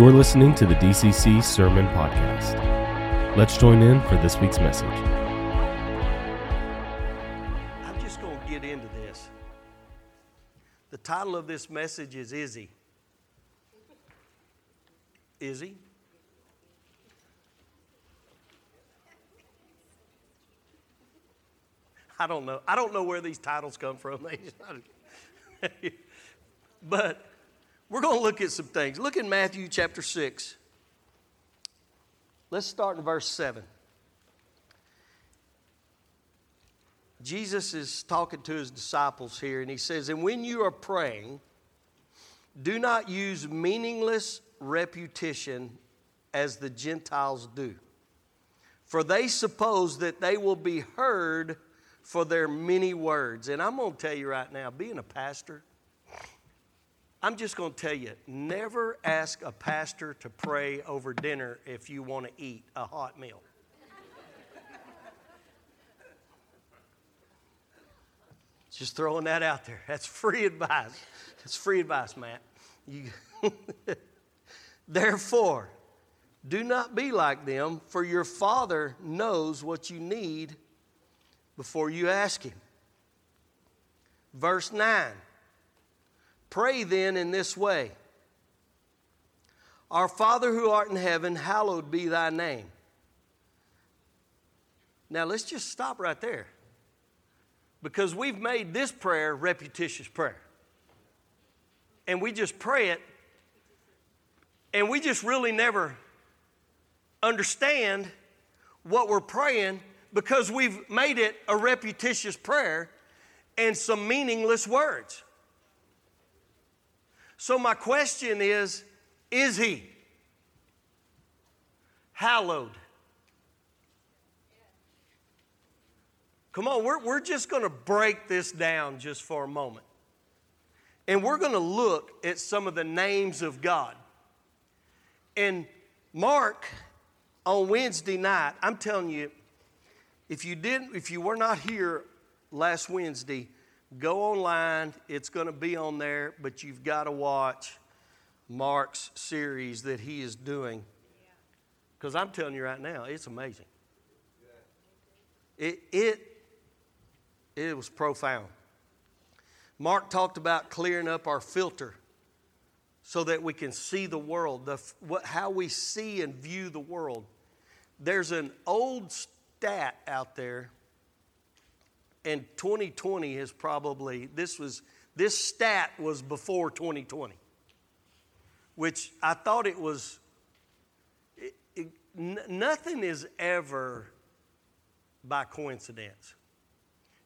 You're listening to the DCC Sermon Podcast. Let's join in for this week's message. I'm just going to get into this. The title of this message is Izzy. Is he? I don't know. I don't know where these titles come from. but we're going to look at some things. Look in Matthew chapter 6. Let's start in verse 7. Jesus is talking to his disciples here, and he says, And when you are praying, do not use meaningless repetition as the Gentiles do, for they suppose that they will be heard for their many words. And I'm going to tell you right now, being a pastor, I'm just going to tell you never ask a pastor to pray over dinner if you want to eat a hot meal. just throwing that out there. That's free advice. That's free advice, Matt. You Therefore, do not be like them, for your Father knows what you need before you ask Him. Verse 9 Pray then in this way Our Father who art in heaven, hallowed be thy name. Now let's just stop right there because we've made this prayer repetitious prayer. And we just pray it, and we just really never understand what we're praying because we've made it a repetitious prayer and some meaningless words. So, my question is Is he hallowed? Come on, we're, we're just going to break this down just for a moment. And we're going to look at some of the names of God. And Mark, on Wednesday night, I'm telling you, if you didn't, if you were not here last Wednesday, go online. It's going to be on there, but you've got to watch Mark's series that he is doing. Because I'm telling you right now, it's amazing. It, it, it was profound. Mark talked about clearing up our filter so that we can see the world, the, what, how we see and view the world. There's an old stat out there, and 2020 is probably this was this stat was before 2020, which I thought it was. It, it, n- nothing is ever by coincidence.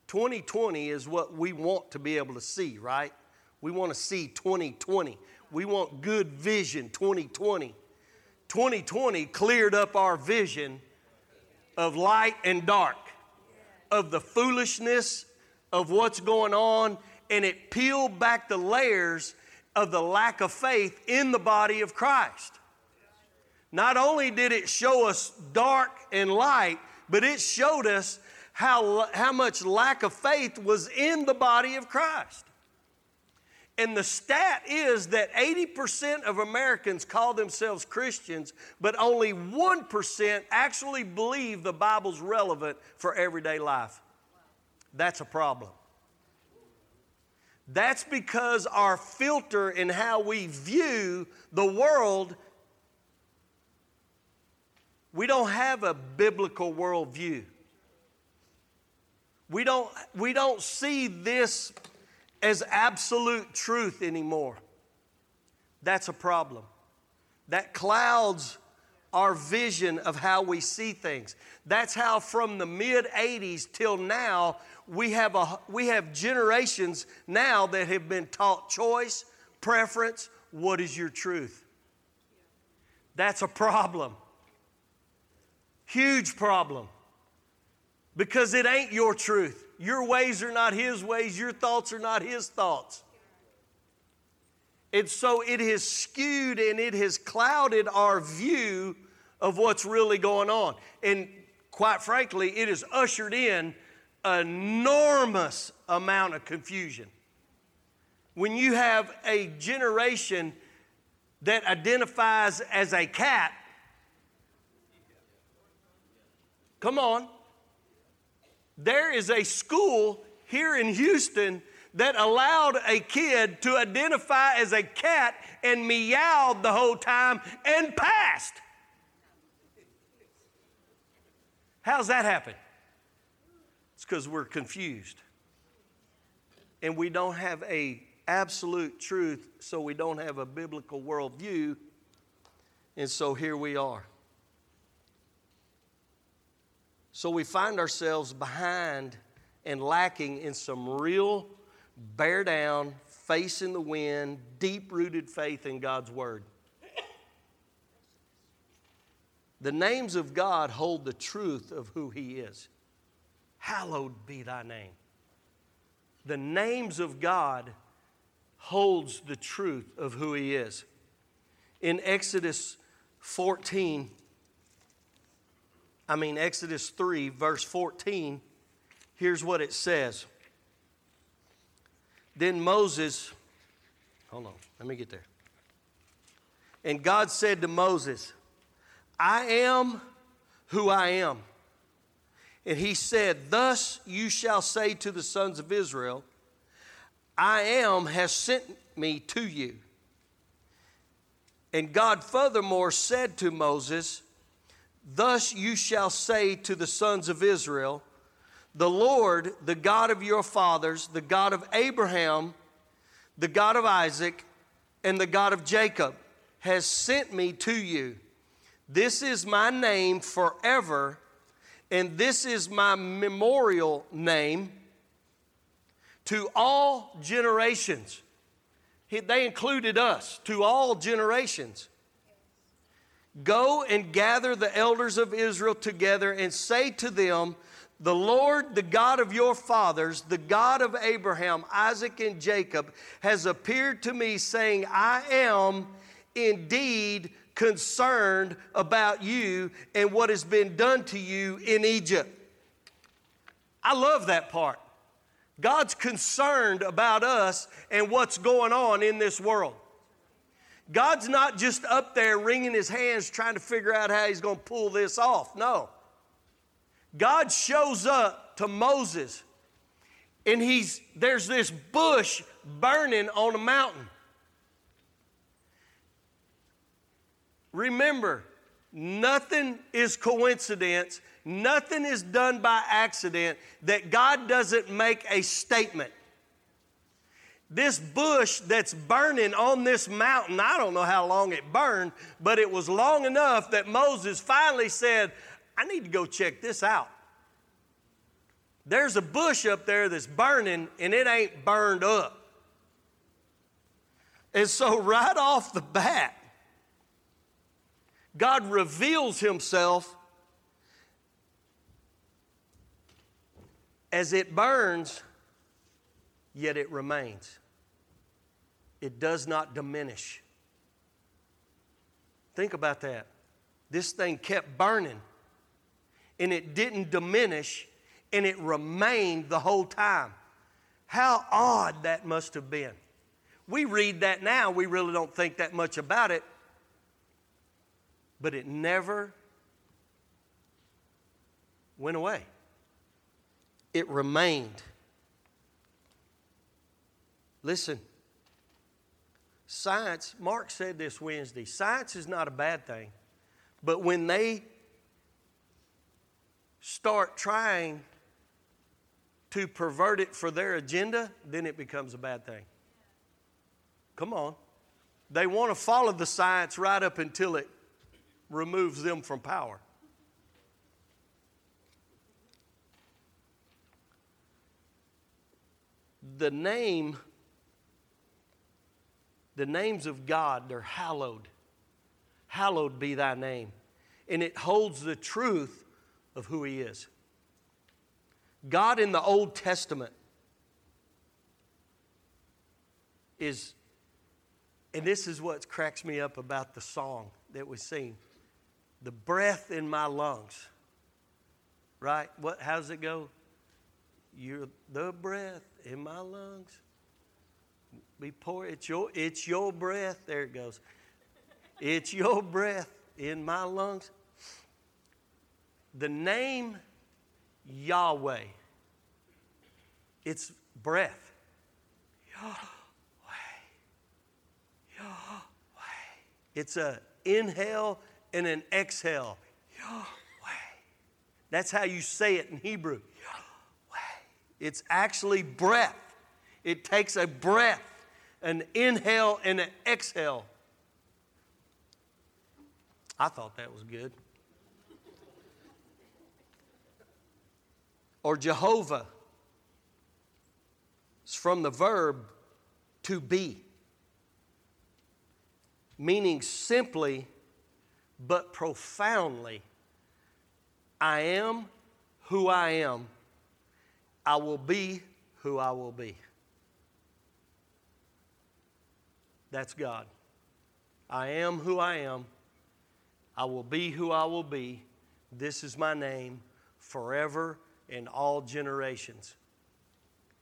2020 is what we want to be able to see, right? We want to see 2020. We want good vision 2020. 2020 cleared up our vision of light and dark, of the foolishness of what's going on, and it peeled back the layers of the lack of faith in the body of Christ. Not only did it show us dark and light, but it showed us how, how much lack of faith was in the body of Christ. And the stat is that 80% of Americans call themselves Christians, but only 1% actually believe the Bible's relevant for everyday life. That's a problem. That's because our filter in how we view the world, we don't have a biblical worldview. We don't, we don't see this as absolute truth anymore. That's a problem. That clouds our vision of how we see things. That's how from the mid 80s till now we have a we have generations now that have been taught choice, preference, what is your truth? That's a problem. Huge problem. Because it ain't your truth. Your ways are not His ways, your thoughts are not His thoughts. And so it has skewed and it has clouded our view of what's really going on. And quite frankly, it has ushered in enormous amount of confusion. When you have a generation that identifies as a cat. Come on. There is a school here in Houston that allowed a kid to identify as a cat and meowed the whole time and passed. How's that happen? It's because we're confused. And we don't have a absolute truth, so we don't have a biblical worldview. And so here we are. So we find ourselves behind and lacking in some real bear down, face in the wind, deep rooted faith in God's Word. The names of God hold the truth of who He is. Hallowed be thy name. The names of God holds the truth of who He is. In Exodus 14, I mean, Exodus 3, verse 14, here's what it says. Then Moses, hold on, let me get there. And God said to Moses, I am who I am. And he said, Thus you shall say to the sons of Israel, I am has sent me to you. And God furthermore said to Moses, Thus you shall say to the sons of Israel, the Lord, the God of your fathers, the God of Abraham, the God of Isaac, and the God of Jacob, has sent me to you. This is my name forever, and this is my memorial name to all generations. They included us, to all generations. Go and gather the elders of Israel together and say to them, the Lord, the God of your fathers, the God of Abraham, Isaac, and Jacob, has appeared to me, saying, I am indeed concerned about you and what has been done to you in Egypt. I love that part. God's concerned about us and what's going on in this world. God's not just up there wringing his hands trying to figure out how he's going to pull this off. No. God shows up to Moses and he's there's this bush burning on a mountain. Remember, nothing is coincidence, nothing is done by accident that God doesn't make a statement. This bush that's burning on this mountain, I don't know how long it burned, but it was long enough that Moses finally said, I need to go check this out. There's a bush up there that's burning and it ain't burned up. And so, right off the bat, God reveals Himself as it burns, yet it remains. It does not diminish. Think about that. This thing kept burning and it didn't diminish and it remained the whole time. How odd that must have been. We read that now, we really don't think that much about it, but it never went away. It remained. Listen, science, Mark said this Wednesday science is not a bad thing, but when they start trying to pervert it for their agenda, then it becomes a bad thing. Come on. They want to follow the science right up until it removes them from power. The name, the names of God, they're hallowed. Hallowed be thy name. And it holds the truth of who He is. God in the Old Testament is, and this is what cracks me up about the song that we sing the breath in my lungs. Right? What, how does it go? You're the breath in my lungs. Be poor. It's your, it's your breath. There it goes. It's your breath in my lungs. The name Yahweh, it's breath. Yahweh. Yahweh. It's a inhale and an exhale. Yahweh. That's how you say it in Hebrew. Yahweh. It's actually breath. It takes a breath, an inhale and an exhale. I thought that was good. Or Jehovah. It's from the verb to be, meaning simply but profoundly I am who I am, I will be who I will be. That's God. I am who I am. I will be who I will be. This is my name forever in all generations.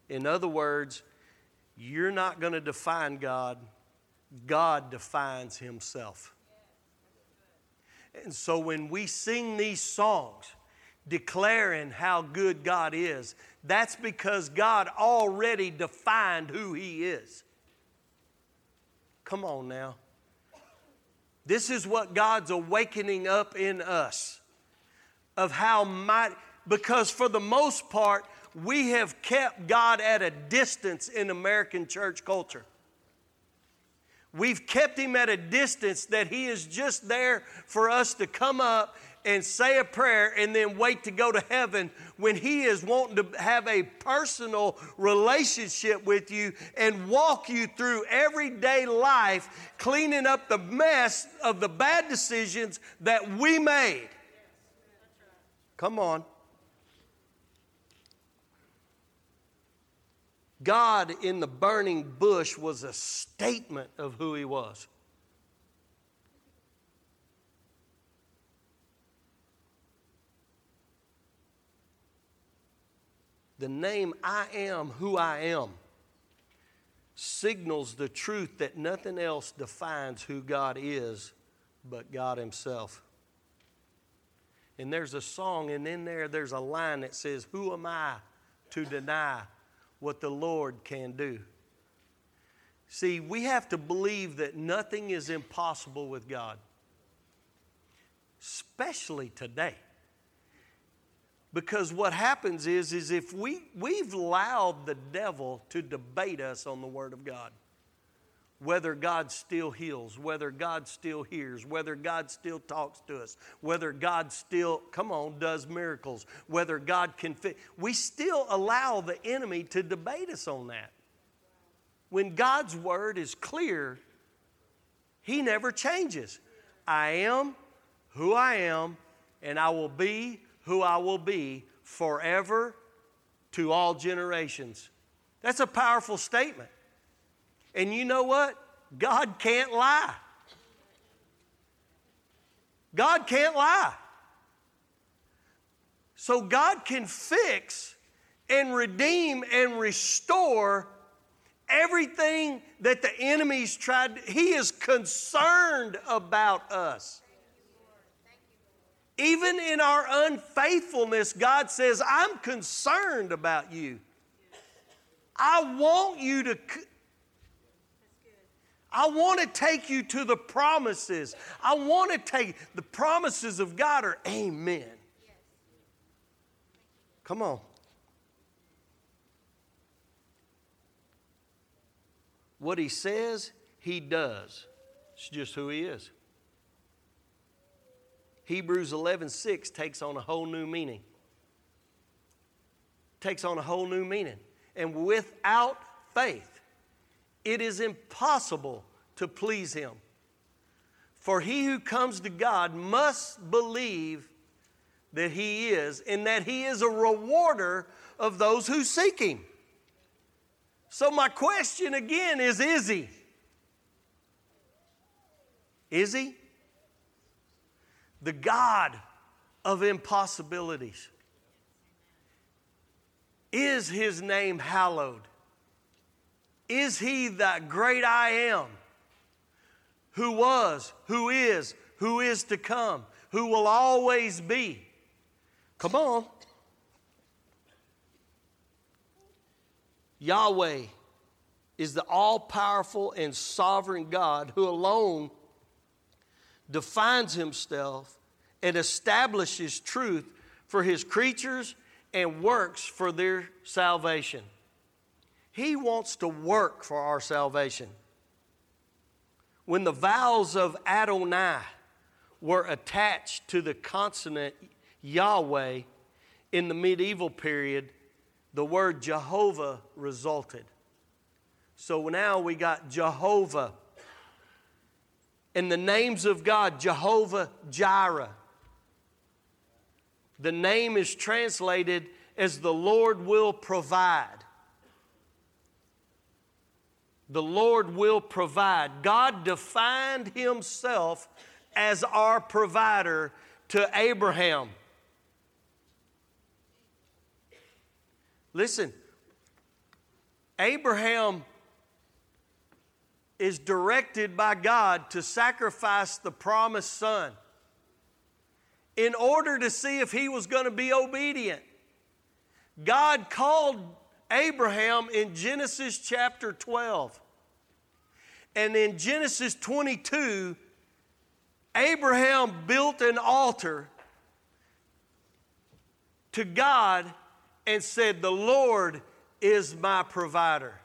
In other words, you're not going to define God, God defines Himself. And so when we sing these songs declaring how good God is, that's because God already defined who He is. Come on now. This is what God's awakening up in us of how mighty, because for the most part, we have kept God at a distance in American church culture. We've kept him at a distance that he is just there for us to come up and say a prayer and then wait to go to heaven when he is wanting to have a personal relationship with you and walk you through everyday life, cleaning up the mess of the bad decisions that we made. Come on. God in the burning bush was a statement of who he was. The name I am who I am signals the truth that nothing else defines who God is but God Himself. And there's a song, and in there there's a line that says, Who am I to deny what the Lord can do. See, we have to believe that nothing is impossible with God, especially today. Because what happens is, is if we, we've allowed the devil to debate us on the Word of God whether God still heals, whether God still hears, whether God still talks to us, whether God still, come on, does miracles, whether God can fit. We still allow the enemy to debate us on that. When God's word is clear, he never changes. I am who I am, and I will be who I will be forever to all generations. That's a powerful statement. And you know what? God can't lie. God can't lie. So God can fix and redeem and restore everything that the enemy's tried. He is concerned about us. Even in our unfaithfulness, God says, I'm concerned about you. I want you to I want to take you to the promises. I want to take the promises of God are amen. Come on. What he says, he does. It's just who he is. Hebrews 11:6 takes on a whole new meaning. Takes on a whole new meaning. And without faith, it is impossible to please him. For he who comes to God must believe that he is, and that he is a rewarder of those who seek him. So, my question again is Is he? Is he? The God of impossibilities. Is his name hallowed? Is he the great I am? who was, who is, who is to come, who will always be. Come on. Yahweh is the all powerful and sovereign God who alone defines himself and establishes truth for his creatures and works for their salvation. He wants to work for our salvation. When the vowels of Adonai were attached to the consonant Yahweh in the medieval period, the word Jehovah resulted. So now we got Jehovah. And the names of God, Jehovah Jireh. The name is translated as the Lord will provide. The Lord will provide. God defined Himself as our provider to Abraham. Listen, Abraham is directed by God to sacrifice the promised son in order to see if he was going to be obedient. God called Abraham in Genesis chapter 12. And in Genesis 22, Abraham built an altar to God and said, The Lord is my provider.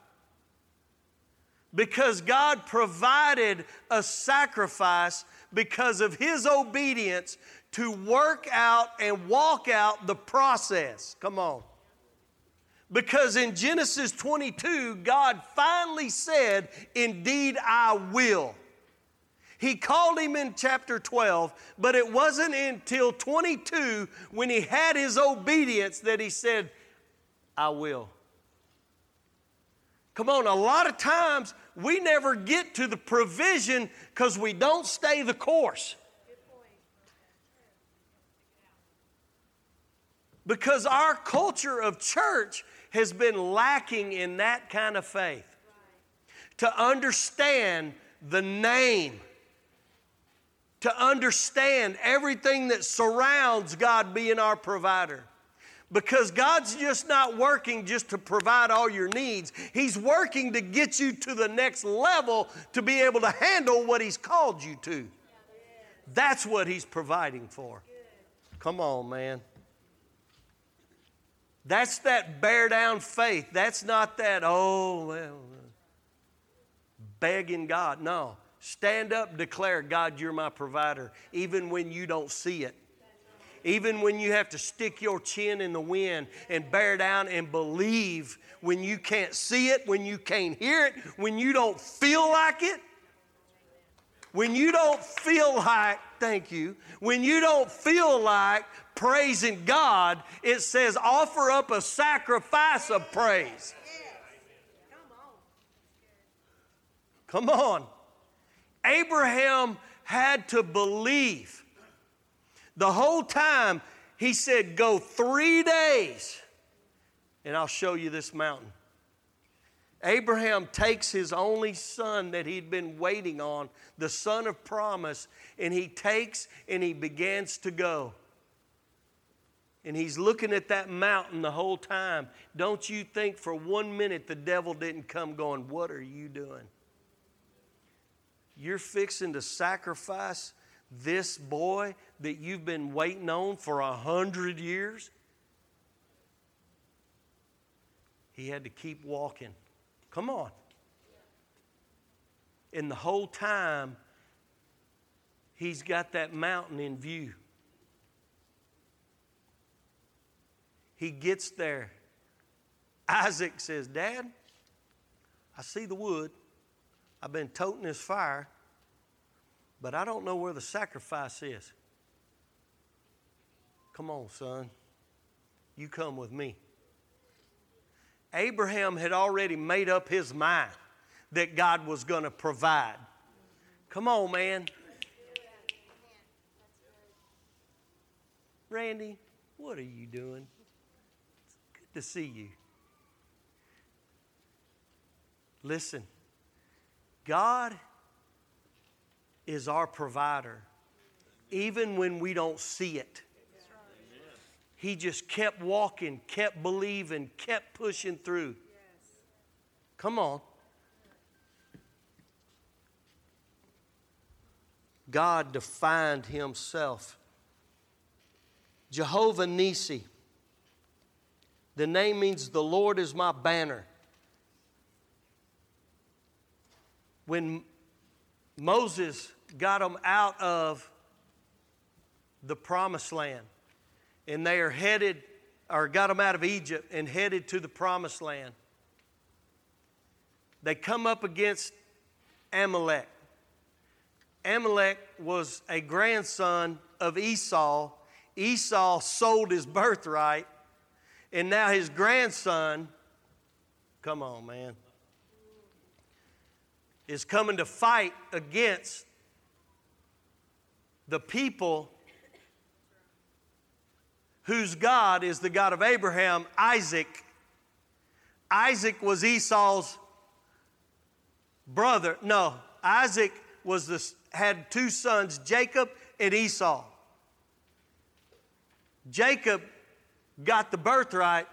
Because God provided a sacrifice because of his obedience to work out and walk out the process. Come on. Because in Genesis 22, God finally said, Indeed, I will. He called him in chapter 12, but it wasn't until 22 when he had his obedience that he said, I will. Come on, a lot of times we never get to the provision because we don't stay the course. Because our culture of church has been lacking in that kind of faith. To understand the name, to understand everything that surrounds God being our provider. Because God's just not working just to provide all your needs. He's working to get you to the next level to be able to handle what He's called you to. That's what He's providing for. Come on, man. That's that bear down faith. That's not that, oh, well, uh, begging God. No. Stand up, declare, God, you're my provider, even when you don't see it. Even when you have to stick your chin in the wind and bear down and believe when you can't see it, when you can't hear it, when you don't feel like it. When you don't feel like, thank you, when you don't feel like praising God, it says offer up a sacrifice of praise. Come on. Abraham had to believe. The whole time he said, Go three days and I'll show you this mountain. Abraham takes his only son that he'd been waiting on, the son of promise, and he takes and he begins to go. And he's looking at that mountain the whole time. Don't you think for one minute the devil didn't come going, What are you doing? You're fixing to sacrifice this boy that you've been waiting on for a hundred years? He had to keep walking. Come on. And the whole time, he's got that mountain in view. He gets there. Isaac says, Dad, I see the wood. I've been toting this fire, but I don't know where the sacrifice is. Come on, son. You come with me. Abraham had already made up his mind that God was going to provide. Come on, man. Randy, what are you doing? It's good to see you. Listen, God is our provider, even when we don't see it. He just kept walking, kept believing, kept pushing through. Come on. God defined himself. Jehovah Nisi. The name means the Lord is my banner. When Moses got them out of the promised land, and they are headed, or got them out of Egypt and headed to the promised land, they come up against Amalek. Amalek was a grandson of Esau. Esau sold his birthright, and now his grandson, come on, man, is coming to fight against the people whose God is the God of Abraham, Isaac. Isaac was Esau's brother. No, Isaac was the, had two sons, Jacob and Esau. Jacob got the birthright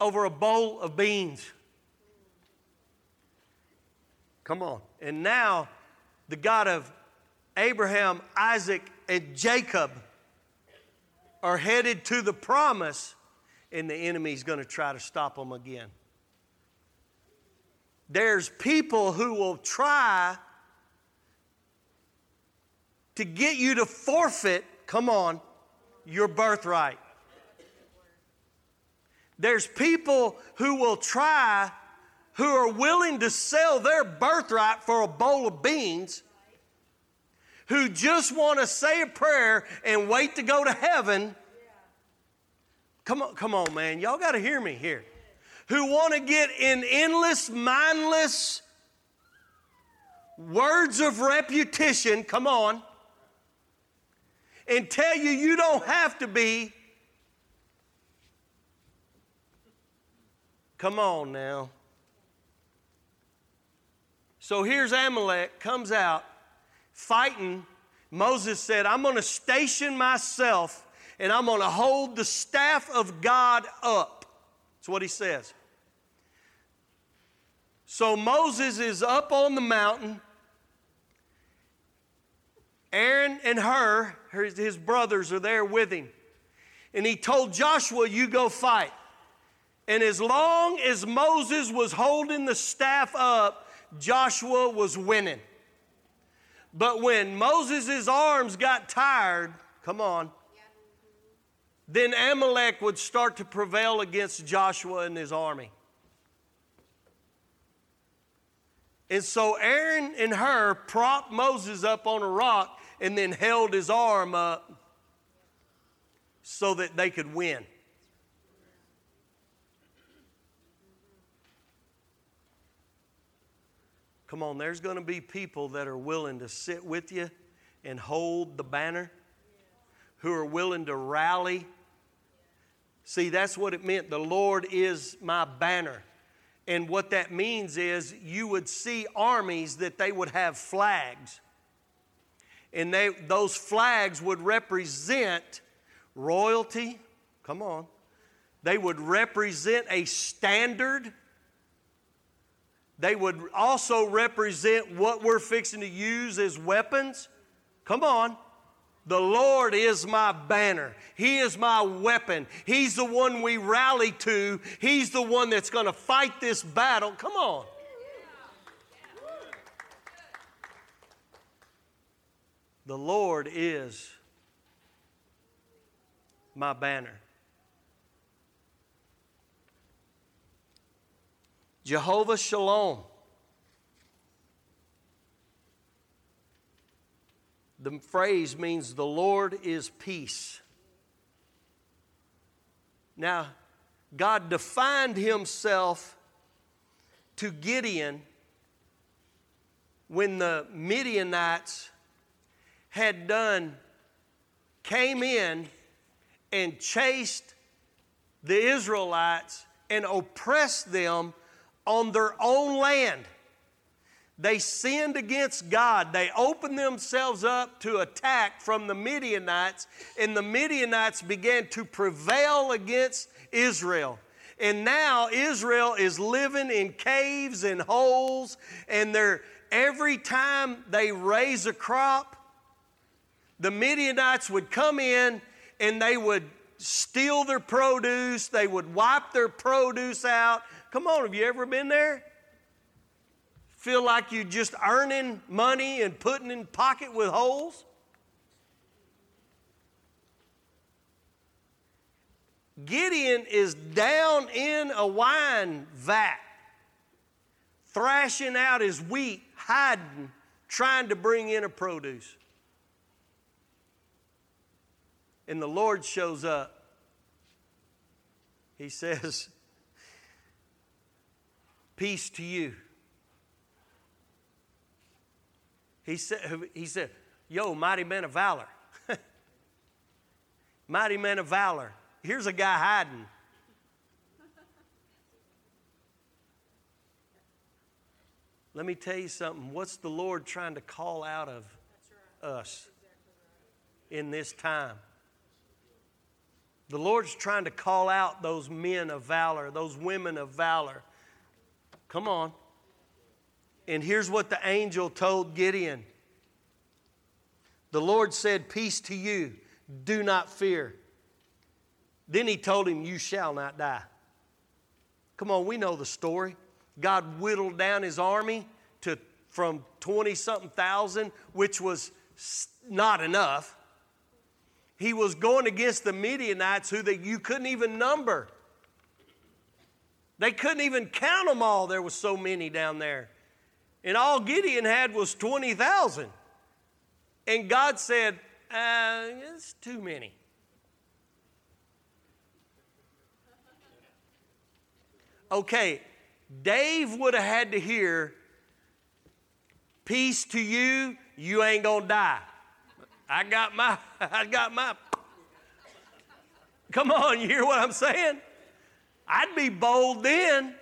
over a bowl of beans. Come on. And now the God of Abraham, Isaac, and Jacob are headed to the promise, and the enemy's going to try to stop them again. There's people who will try to get you to forfeit, come on, your birthright. There's people who will try, who are willing to sell their birthright for a bowl of beans, who just want to say a prayer and wait to go to heaven. Come on, come on, man. Y'all got to hear me here. Who want to get in endless, mindless words of repetition. Come on and tell you you don't have to be. Come on now. So here's Amalek comes out fighting. Moses said, I'm going to station myself and I'm going to hold the staff of God up. That's what he says. So Moses is up on the mountain Aaron and Hur, his brothers, are there with him. And he told Joshua, You go fight. And as long as Moses was holding the staff up, Joshua was winning. But when Moses' arms got tired, come on, then Amalek would start to prevail against Joshua and his army. And so Aaron and Hur propped Moses up on a rock and then held his arm up so that they could win. Come on, there's going to be people that are willing to sit with you and hold the banner, who are willing to rally. See, that's what it meant. The Lord is my banner. And what that means is you would see armies that they would have flags and they, those flags would represent royalty. Come on. They would represent a standard. They would also represent what we're fixing to use as weapons. Come on. The Lord is my banner. He is my weapon. He's the one we rally to. He's the one that's going to fight this battle. Come on. The Lord is my banner. Jehovah Shalom. The phrase means the Lord is peace. Now, God defined himself to Gideon when the Midianites had done came in and chased the Israelites and oppressed them on their own land. They sinned against God. They opened themselves up to attack from the Midianites, and the Midianites began to prevail against Israel. And now Israel is living in caves and holes, and they're every time they raise a crop, the Midianites would come in and they would steal their produce, they would wipe their produce out. Come on, have you ever been there? Feel like you're just earning money and putting in pocket with holes? Gideon is down in a wine vat, thrashing out his wheat, hiding, trying to bring in a produce. And the Lord shows up. He says, Peace to you. He said, he said Yo, mighty man of valor. mighty man of valor. Here's a guy hiding. Let me tell you something. What's the Lord trying to call out of us in this time? The Lord's trying to call out those men of valor, those women of valor. Come on. And here's what the angel told Gideon The Lord said, Peace to you, do not fear. Then he told him, You shall not die. Come on, we know the story. God whittled down his army to from 20 something thousand, which was not enough. He was going against the Midianites who they, you couldn't even number. They couldn't even count them all. There was so many down there. And all Gideon had was 20,000. And God said, uh, It's too many. Okay, Dave would have had to hear, Peace to you, you ain't gonna die. I got my, I got my. Come on, you hear what I'm saying? I'd be bold then.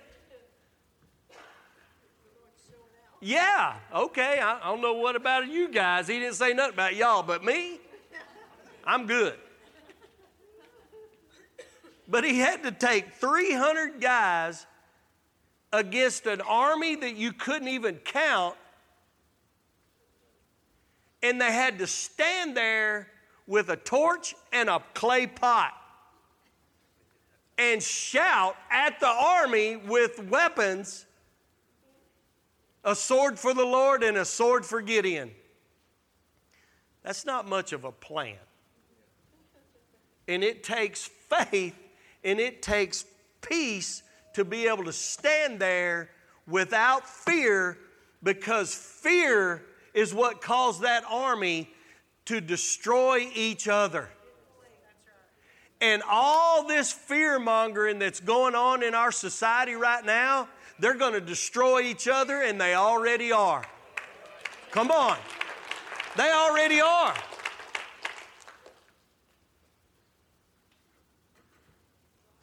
Yeah, okay. I, I don't know what about you guys. He didn't say nothing about y'all, but me, I'm good. But he had to take 300 guys against an army that you couldn't even count, and they had to stand there with a torch and a clay pot and shout at the army with weapons a sword for the Lord and a sword for Gideon. That's not much of a plan. And it takes faith and it takes peace to be able to stand there without fear because fear is what caused that army to destroy each other. And all this fear mongering that's going on in our society right now, they're going to destroy each other, and they already are. Come on. They already are.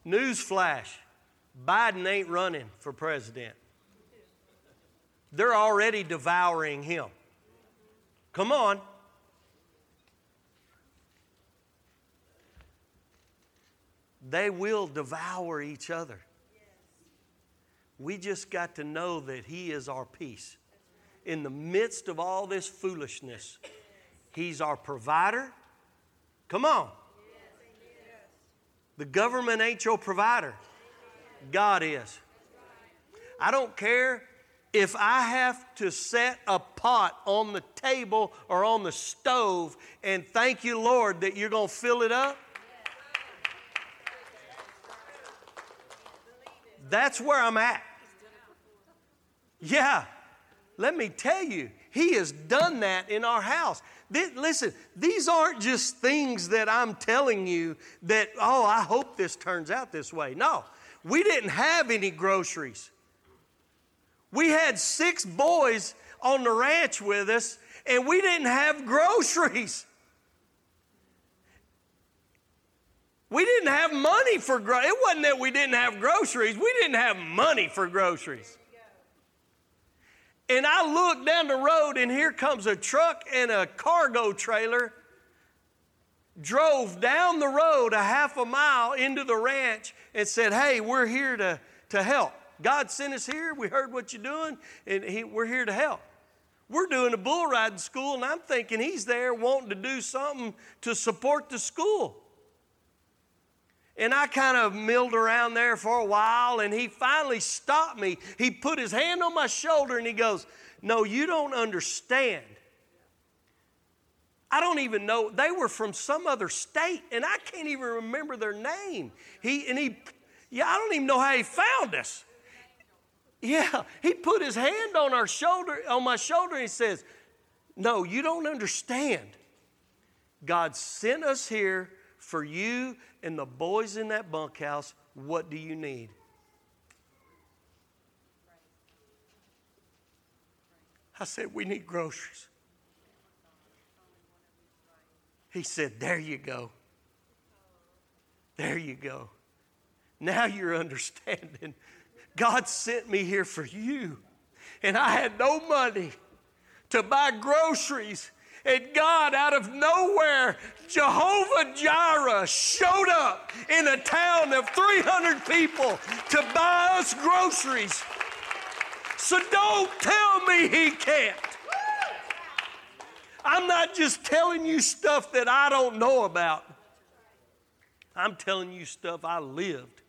Newsflash Biden ain't running for president. They're already devouring him. Come on. They will devour each other. We just got to know that He is our peace. In the midst of all this foolishness, He's our provider. Come on. The government ain't your provider, God is. I don't care if I have to set a pot on the table or on the stove and thank you, Lord, that you're going to fill it up. That's where I'm at. Yeah, let me tell you, He has done that in our house. This, listen, these aren't just things that I'm telling you that, oh, I hope this turns out this way. No, we didn't have any groceries. We had six boys on the ranch with us, and we didn't have groceries. We didn't have money for groceries. It wasn't that we didn't have groceries, we didn't have money for groceries. And I look down the road, and here comes a truck and a cargo trailer drove down the road a half a mile into the ranch and said, Hey, we're here to, to help. God sent us here. We heard what you're doing, and he, we're here to help. We're doing a bull riding school, and I'm thinking he's there wanting to do something to support the school. And I kind of milled around there for a while, and he finally stopped me. He put his hand on my shoulder and he goes, No, you don't understand. I don't even know. They were from some other state, and I can't even remember their name. He and he, yeah, I don't even know how he found us. Yeah, he put his hand on our shoulder, on my shoulder, and he says, No, you don't understand. God sent us here for you and the boys in that bunkhouse, what do you need? I said, We need groceries. He said, There you go. There you go. Now you're understanding. God sent me here for you. And I had no money to buy groceries and God, out of nowhere, Jehovah Jireh showed up in a town of 300 people to buy us groceries. So don't tell me He can't. I'm not just telling you stuff that I don't know about, I'm telling you stuff I lived.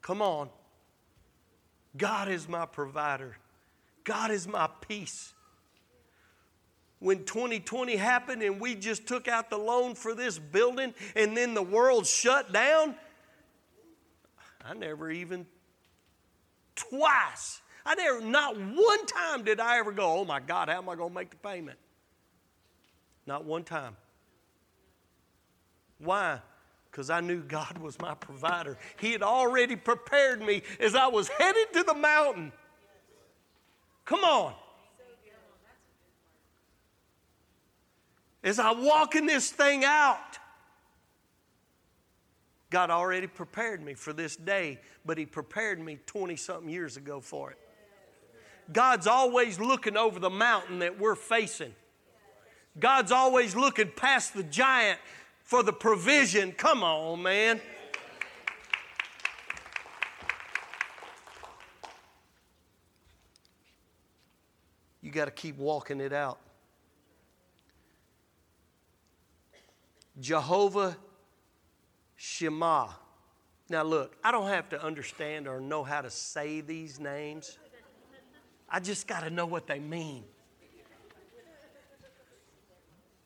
Come on. God is my provider. God is my peace. When 2020 happened and we just took out the loan for this building and then the world shut down, I never even twice, I never, not one time did I ever go, oh my God, how am I going to make the payment? Not one time. Why? Because I knew God was my provider. He had already prepared me as I was headed to the mountain. Come on. As I walk in this thing out, God already prepared me for this day, but He prepared me 20 something years ago for it. God's always looking over the mountain that we're facing. God's always looking past the giant for the provision. Come on, man. You got to keep walking it out. Jehovah Shammah. Now, look, I don't have to understand or know how to say these names. I just got to know what they mean.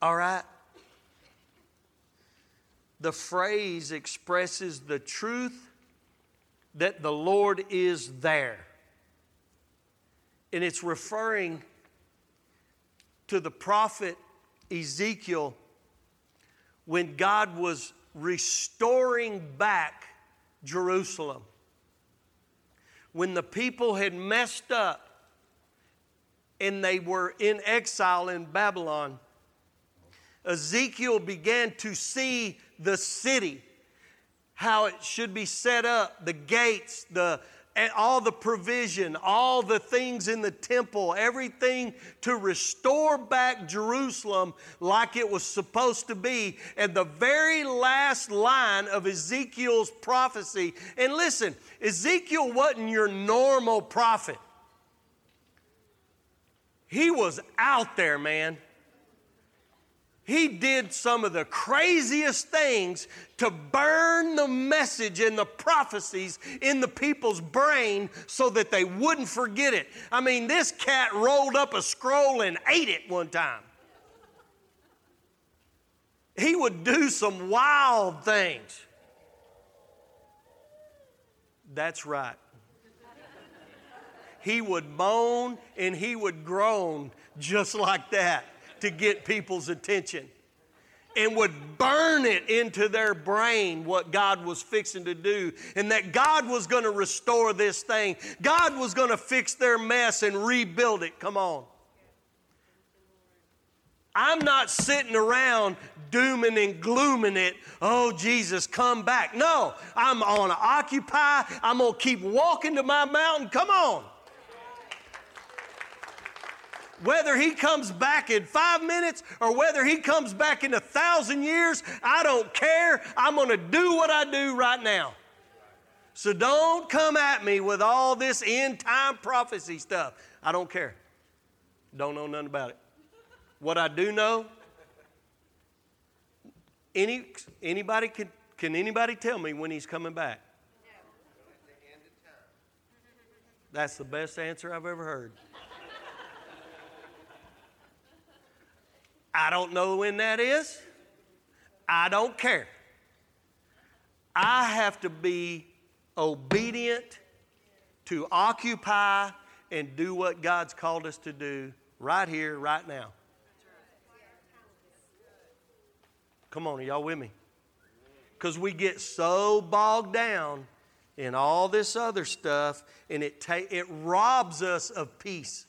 All right? The phrase expresses the truth that the Lord is there. And it's referring to the prophet Ezekiel when God was restoring back Jerusalem. When the people had messed up and they were in exile in Babylon, Ezekiel began to see the city, how it should be set up, the gates, the all the provision, all the things in the temple, everything to restore back Jerusalem like it was supposed to be. And the very last line of Ezekiel's prophecy, and listen, Ezekiel wasn't your normal prophet. He was out there, man. He did some of the craziest things to burn the message and the prophecies in the people's brain so that they wouldn't forget it. I mean, this cat rolled up a scroll and ate it one time. He would do some wild things. That's right. He would moan and he would groan just like that to get people's attention and would burn it into their brain what God was fixing to do and that God was going to restore this thing. God was going to fix their mess and rebuild it. Come on. I'm not sitting around dooming and glooming it. Oh, Jesus, come back. No, I'm on occupy. I'm going to keep walking to my mountain. Come on. Whether he comes back in five minutes or whether he comes back in a thousand years, I don't care. I'm going to do what I do right now. So don't come at me with all this end time prophecy stuff. I don't care. Don't know nothing about it. What I do know, any, anybody can, can anybody tell me when he's coming back? That's the best answer I've ever heard. I don't know when that is. I don't care. I have to be obedient to occupy and do what God's called us to do right here, right now. Come on, y'all with me? Because we get so bogged down in all this other stuff, and it, ta- it robs us of peace.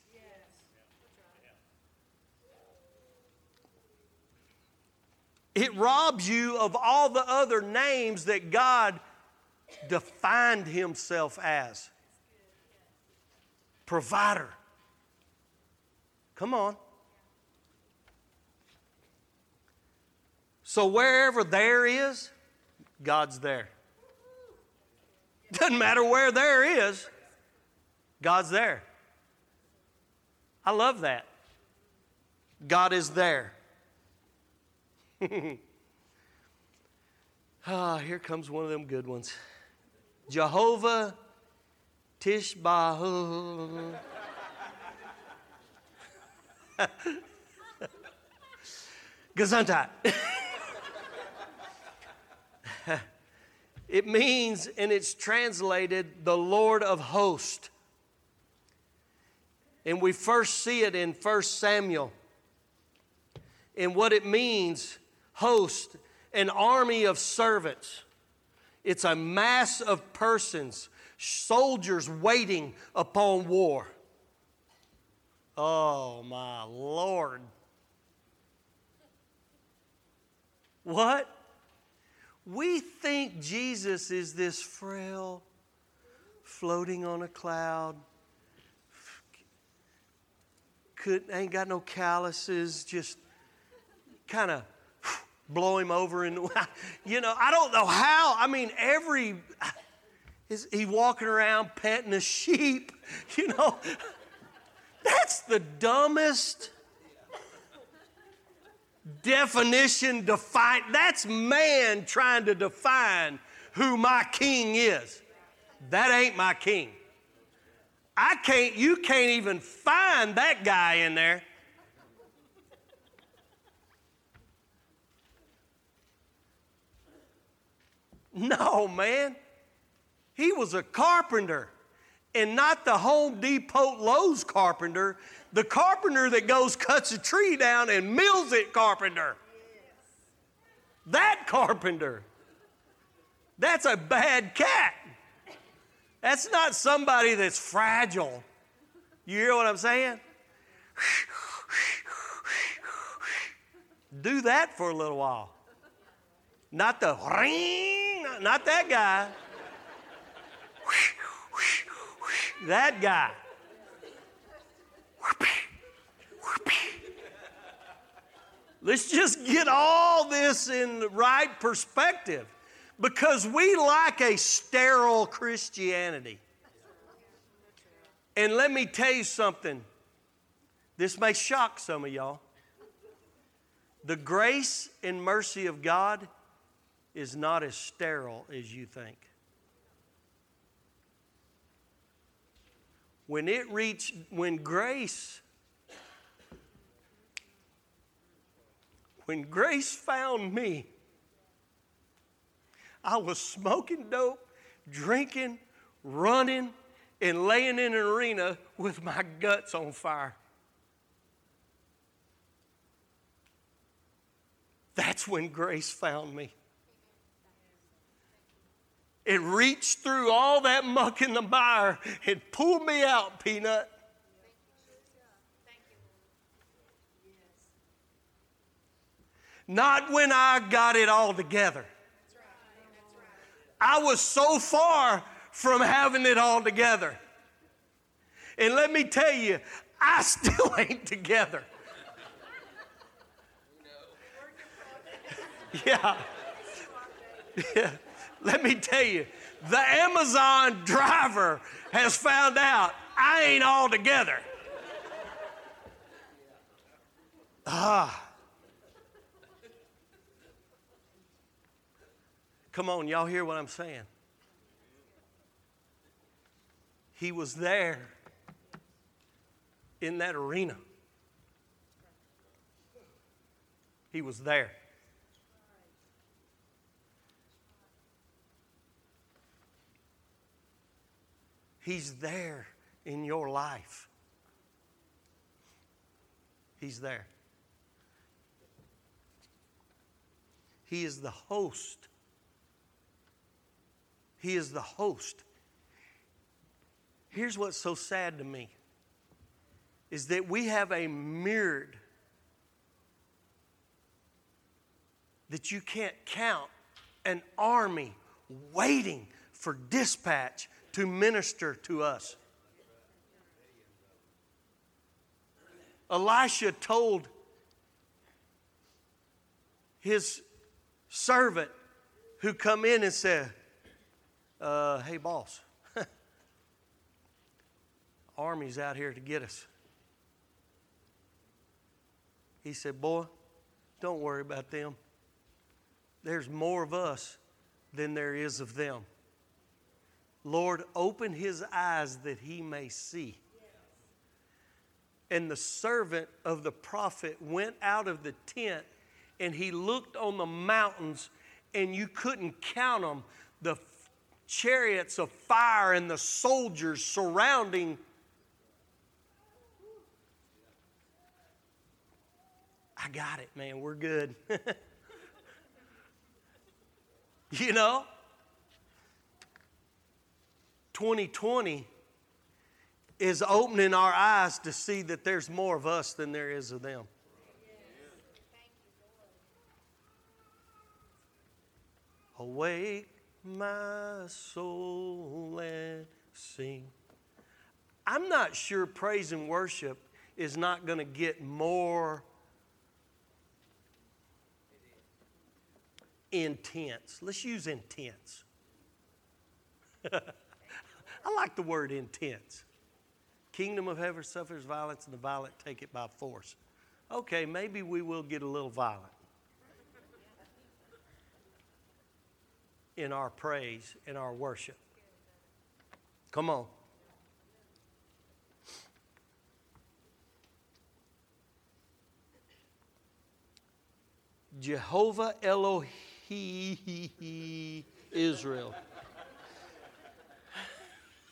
It robs you of all the other names that God defined Himself as provider. Come on. So wherever there is, God's there. Doesn't matter where there is, God's there. I love that. God is there. ah, here comes one of them good ones. Jehovah Tishbahu. Gesundheit. it means, and it's translated, the Lord of hosts. And we first see it in 1 Samuel. And what it means, host, an army of servants. It's a mass of persons, soldiers waiting upon war. Oh, my Lord. What? We think Jesus is this frail, floating on a cloud, Couldn't ain't got no calluses, just kind of blow him over and you know i don't know how. I mean every is he walking around petting a sheep you know? That's the dumbest definition define that's man trying to define who my king is. That ain't my king. I can't you can't even find that guy in there no man he was a carpenter and not the home depot lowe's carpenter the carpenter that goes, cuts a tree down and mills it, carpenter. That carpenter. That's a bad cat. That's not somebody that's fragile. You hear what I'm saying? Do that for a little while. Not the ring, not that guy. That guy. Let's just get all this in the right perspective because we like a sterile Christianity. And let me tell you something. This may shock some of y'all. The grace and mercy of God is not as sterile as you think. When it reached, when grace When grace found me, I was smoking dope, drinking, running, and laying in an arena with my guts on fire. That's when grace found me. It reached through all that muck in the mire and pulled me out, Peanut. Not when I got it all together. I was so far from having it all together. And let me tell you, I still ain't together. Yeah. yeah. Let me tell you, the Amazon driver has found out I ain't all together. Ah. Come on, y'all hear what I'm saying? He was there in that arena. He was there. He's there in your life. He's there. He is the host. He is the host. Here's what's so sad to me is that we have a mirrored that you can't count an army waiting for dispatch to minister to us. Elisha told his servant who come in and said, uh, "Hey, boss, army's out here to get us." He said, "Boy, don't worry about them. There's more of us than there is of them." Lord, open his eyes that he may see. And the servant of the prophet went out of the tent and he looked on the mountains, and you couldn't count them the chariots of fire and the soldiers surrounding. I got it, man. We're good. you know? 2020 is opening our eyes to see that there's more of us than there is of them. Awake my soul and sing. I'm not sure praise and worship is not going to get more intense. Let's use intense. I like the word intense. Kingdom of heaven suffers violence, and the violent take it by force. Okay, maybe we will get a little violent in our praise, in our worship. Come on. Jehovah Elohim Israel.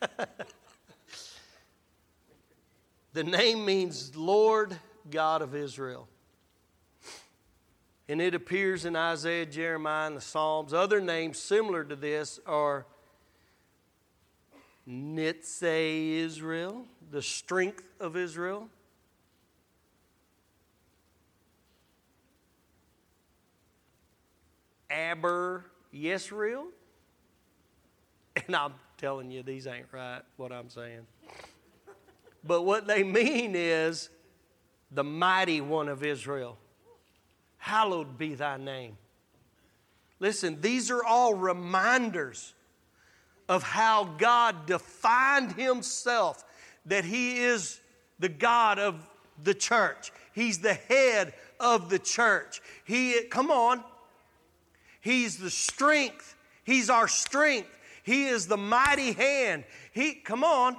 the name means Lord God of Israel. And it appears in Isaiah, Jeremiah, and the Psalms. Other names similar to this are Nitzeh Israel, the strength of Israel. Aber Yisrael. And I'm telling you, these ain't right, what I'm saying. But what they mean is the mighty one of Israel. Hallowed be thy name. Listen, these are all reminders of how God defined himself that he is the God of the church. He's the head of the church. He come on. He's the strength. He's our strength. He is the mighty hand. He, come on.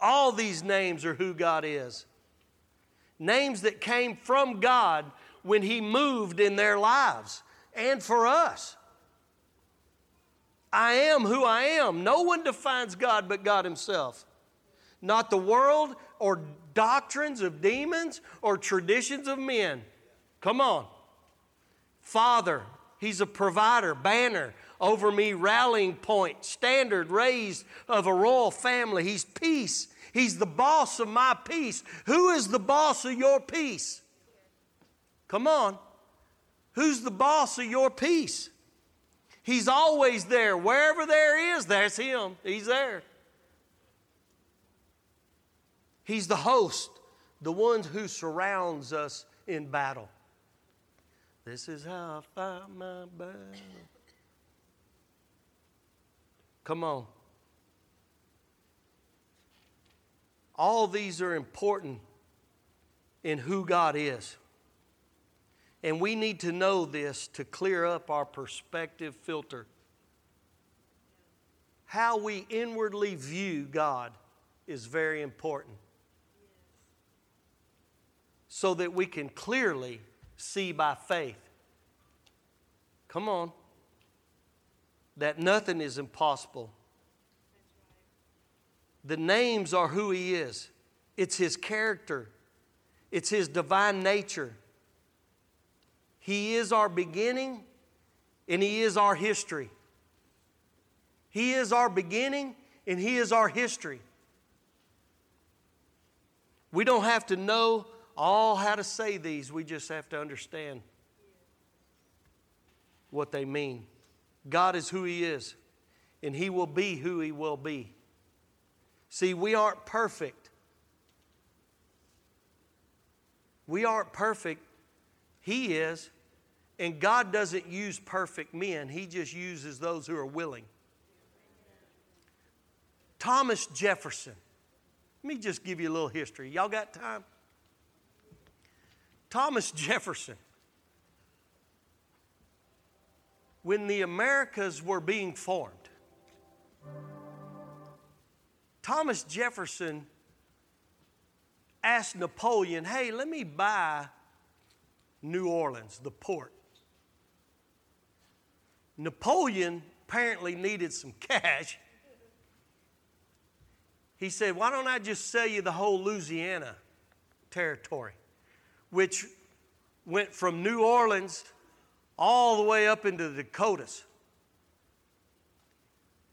All these names are who God is. Names that came from God when He moved in their lives and for us. I am who I am. No one defines God but God Himself. Not the world or doctrines of demons or traditions of men. Come on. Father, He's a provider, banner. over me, rallying point, standard raised of a royal family. He's peace. He's the boss of my peace. Who is the boss of your peace? Come on. Who's the boss of your peace? He's always there. Wherever there is, that's Him. He's there. He's the host, the one who surrounds us in battle. This is how I fight my battle. Come on. All these are important in who God is. And we need to know this to clear up our perspective filter. How we inwardly view God is very important so that we can clearly see by faith. Come on. That nothing is impossible. The names are who He is, it's His character, it's His divine nature. He is our beginning and He is our history. He is our beginning and He is our history. We don't have to know all how to say these, we just have to understand what they mean. God is who He is, and He will be who He will be. See, we aren't perfect. We aren't perfect. He is. And God doesn't use perfect men, He just uses those who are willing. Thomas Jefferson. Let me just give you a little history. Y'all got time? Thomas Jefferson. When the Americas were being formed, Thomas Jefferson asked Napoleon, hey, let me buy New Orleans, the port. Napoleon apparently needed some cash. He said, Why don't I just sell you the whole Louisiana territory, which went from New Orleans all the way up into the Dakotas.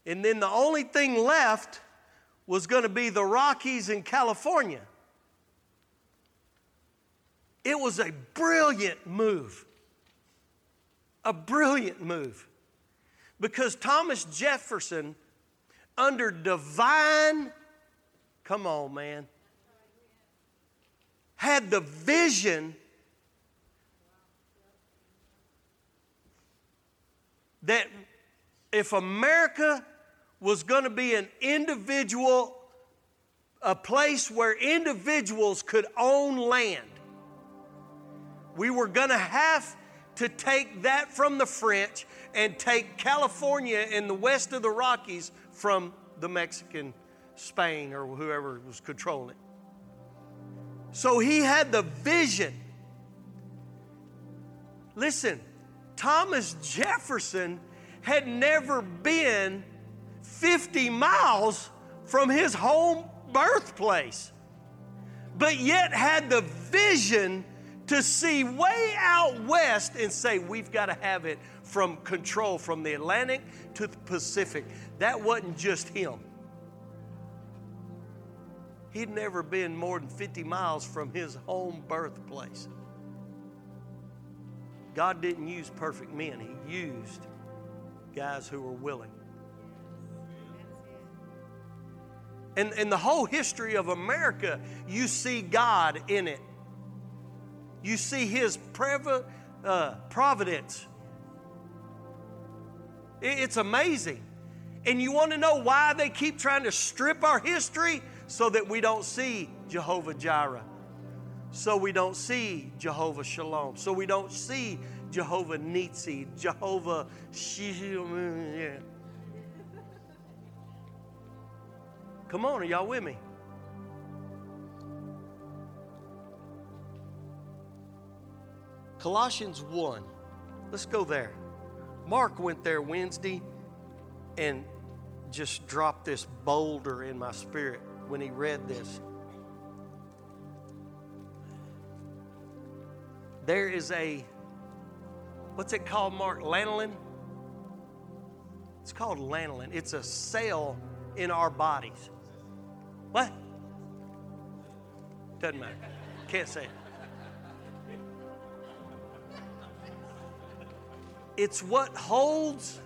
And then the only thing left was going to be the Rockies in California. It was a brilliant move. A brilliant move because Thomas Jefferson, under divine, come on, man, had the vision that if America was going to be an individual, a place where individuals could own land, we were going to have to take that from the French and take California and the west of the Rockies from the Mexican Spain or whoever was controlling it. So he had the vision. Listen, Thomas Jefferson had never been 50 miles from his home birthplace, but yet had the vision to see way out west and say, we've got to have it from control from the Atlantic to the Pacific. That wasn't just him. He'd never been more than 50 miles from his home birthplace. God didn't use perfect men, He used guys who were willing. And, and the whole history of America, you see God in it. You see His uh, providence. It's amazing. And you want to know why they keep trying to strip our history? So that we don't see Jehovah Jireh. So we don't see Jehovah Shalom. So we don't see Jehovah Nitsi, Jehovah Shishim. Come on, are y'all with me? Colossians 1. Let's go there. Mark went there Wednesday and just dropped this boulder in my spirit when he read this. There is a, what's it called, Mark? Lanolin? It's called laminin. It's a cell in our bodies. What? Doesn't matter. Can't say it. It's what holds.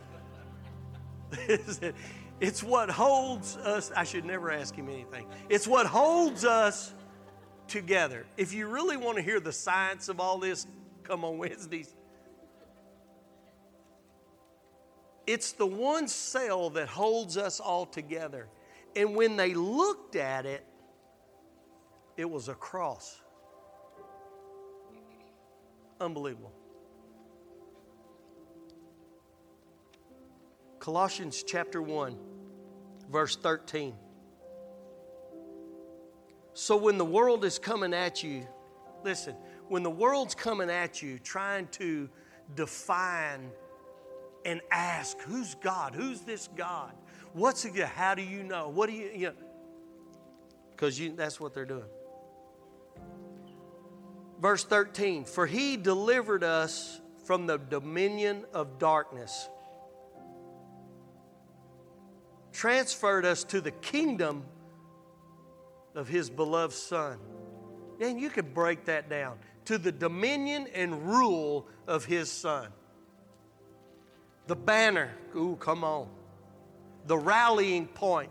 it's what holds us. I should never ask him anything. It's what holds us together. If you really want to hear the science of all this, come on Wednesdays. It's the one cell that holds us all together. And when they looked at it, it was a cross. Unbelievable. Colossians chapter 1, verse 13. So when the world is coming at you, listen, when the world's coming at you trying to define and ask, who's God? Who's this God? What's it? How do you know? What do you, you know? Because you, that's what they're doing. Verse 13, for he delivered us from the dominion of darkness, transferred us to the kingdom of his beloved Son. And you could break that down to the dominion and rule of his Son. The banner, ooh, come on. The rallying point,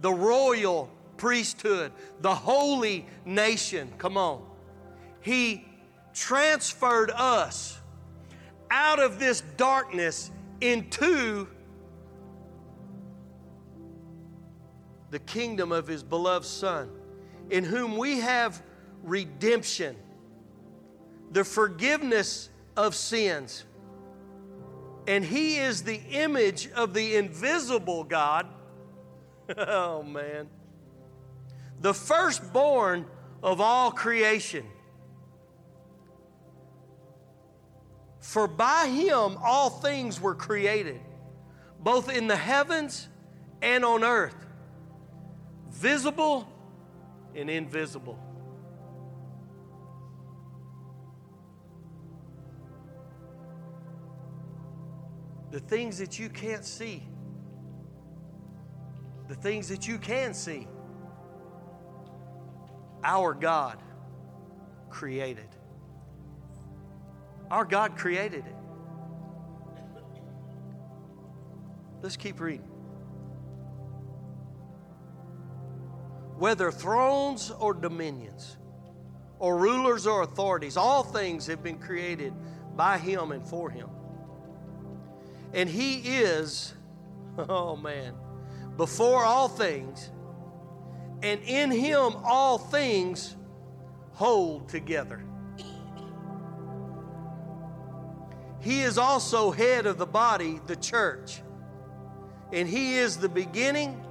the royal priesthood, the holy nation, come on. He transferred us out of this darkness into the kingdom of his beloved Son, in whom we have redemption, the forgiveness of sins. And he is the image of the invisible God. oh, man. The firstborn of all creation. For by him all things were created, both in the heavens and on earth visible and invisible. The things that you can't see, the things that you can see, our God created. Our God created it. Let's keep reading. Whether thrones or dominions, or rulers or authorities, all things have been created by Him and for Him. And He is, oh man, before all things, and in Him all things hold together. He is also head of the body, the church. And He is the beginning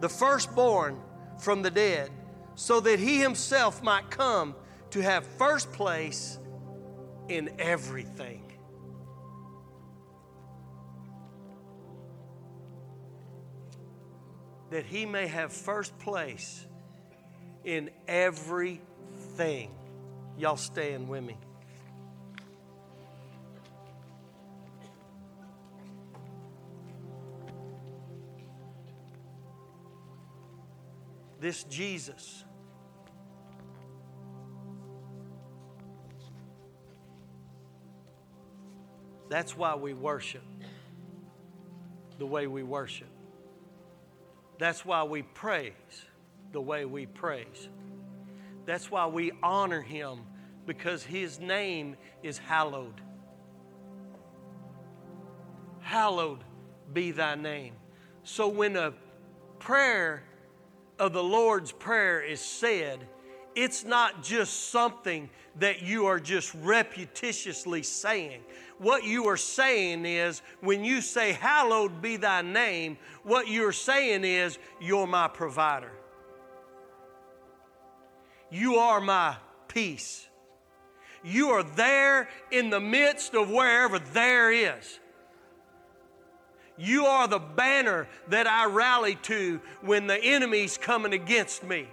the firstborn from the dead, so that he himself might come to have first place in everything. That he may have first place in everything. Y'all stand with me. This Jesus. That's why we worship the way we worship. That's why we praise the way we praise. That's why we honor Him because His name is hallowed. Hallowed be thy name. So when a prayer of the Lord's Prayer is said, it's not just something that you are just repetitiously saying. What you are saying is, when you say, Hallowed be thy name, what you're saying is, You're my provider. You are my peace. You are there in the midst of wherever there is. You are the banner that I rally to when the enemy's coming against me.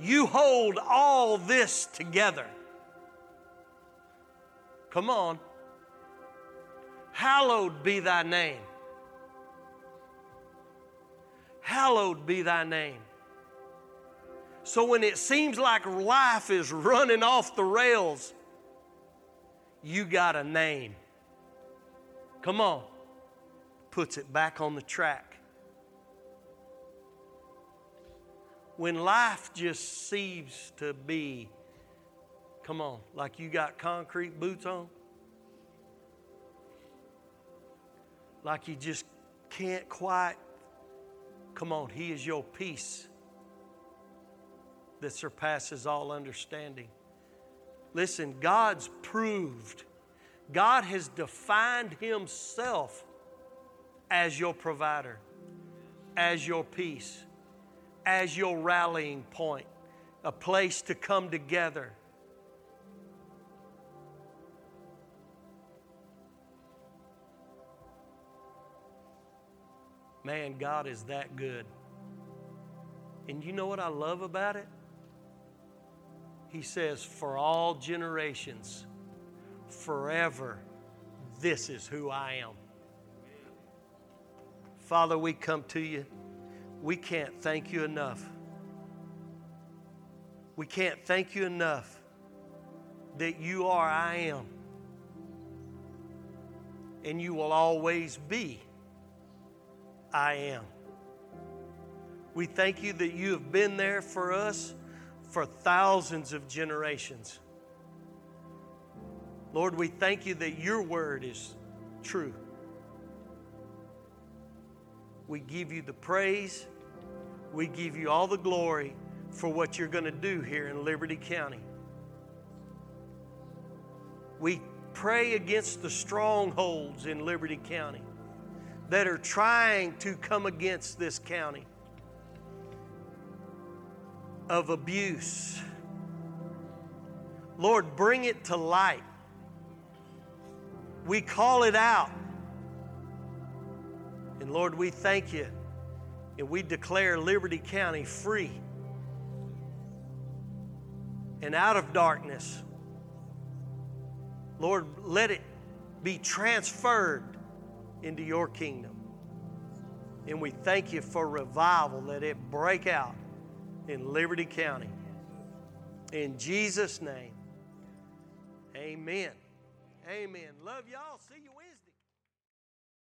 You hold all this together. Come on. Hallowed be thy name. Hallowed be thy name. So when it seems like life is running off the rails, you got a name. Come on. Puts it back on the track. When life just seems to be, come on, like you got concrete boots on, like you just can't quite, come on, He is your peace that surpasses all understanding. Listen, God's proved, God has defined Himself as your provider, as your peace, as your rallying point, a place to come together. Man, God is that good. And you know what I love about it? He says, For all generations, forever, this is who I am. Father, we come to you. We can't thank you enough. We can't thank you enough that you are I am. And you will always be I am. We thank you that you have been there for us for thousands of generations. Lord, we thank you that your word is true. We give you the praise. We give you all the glory for what you're going to do here in Liberty County. We pray against the strongholds in Liberty County that are trying to come against this county of abuse. Lord, bring it to light. We call it out. And Lord, we thank you and we declare Liberty County free and out of darkness. Lord, let it be transferred into your kingdom. And we thank you for revival, let it break out in Liberty County. In Jesus' name, amen. Amen. Love y'all. See you.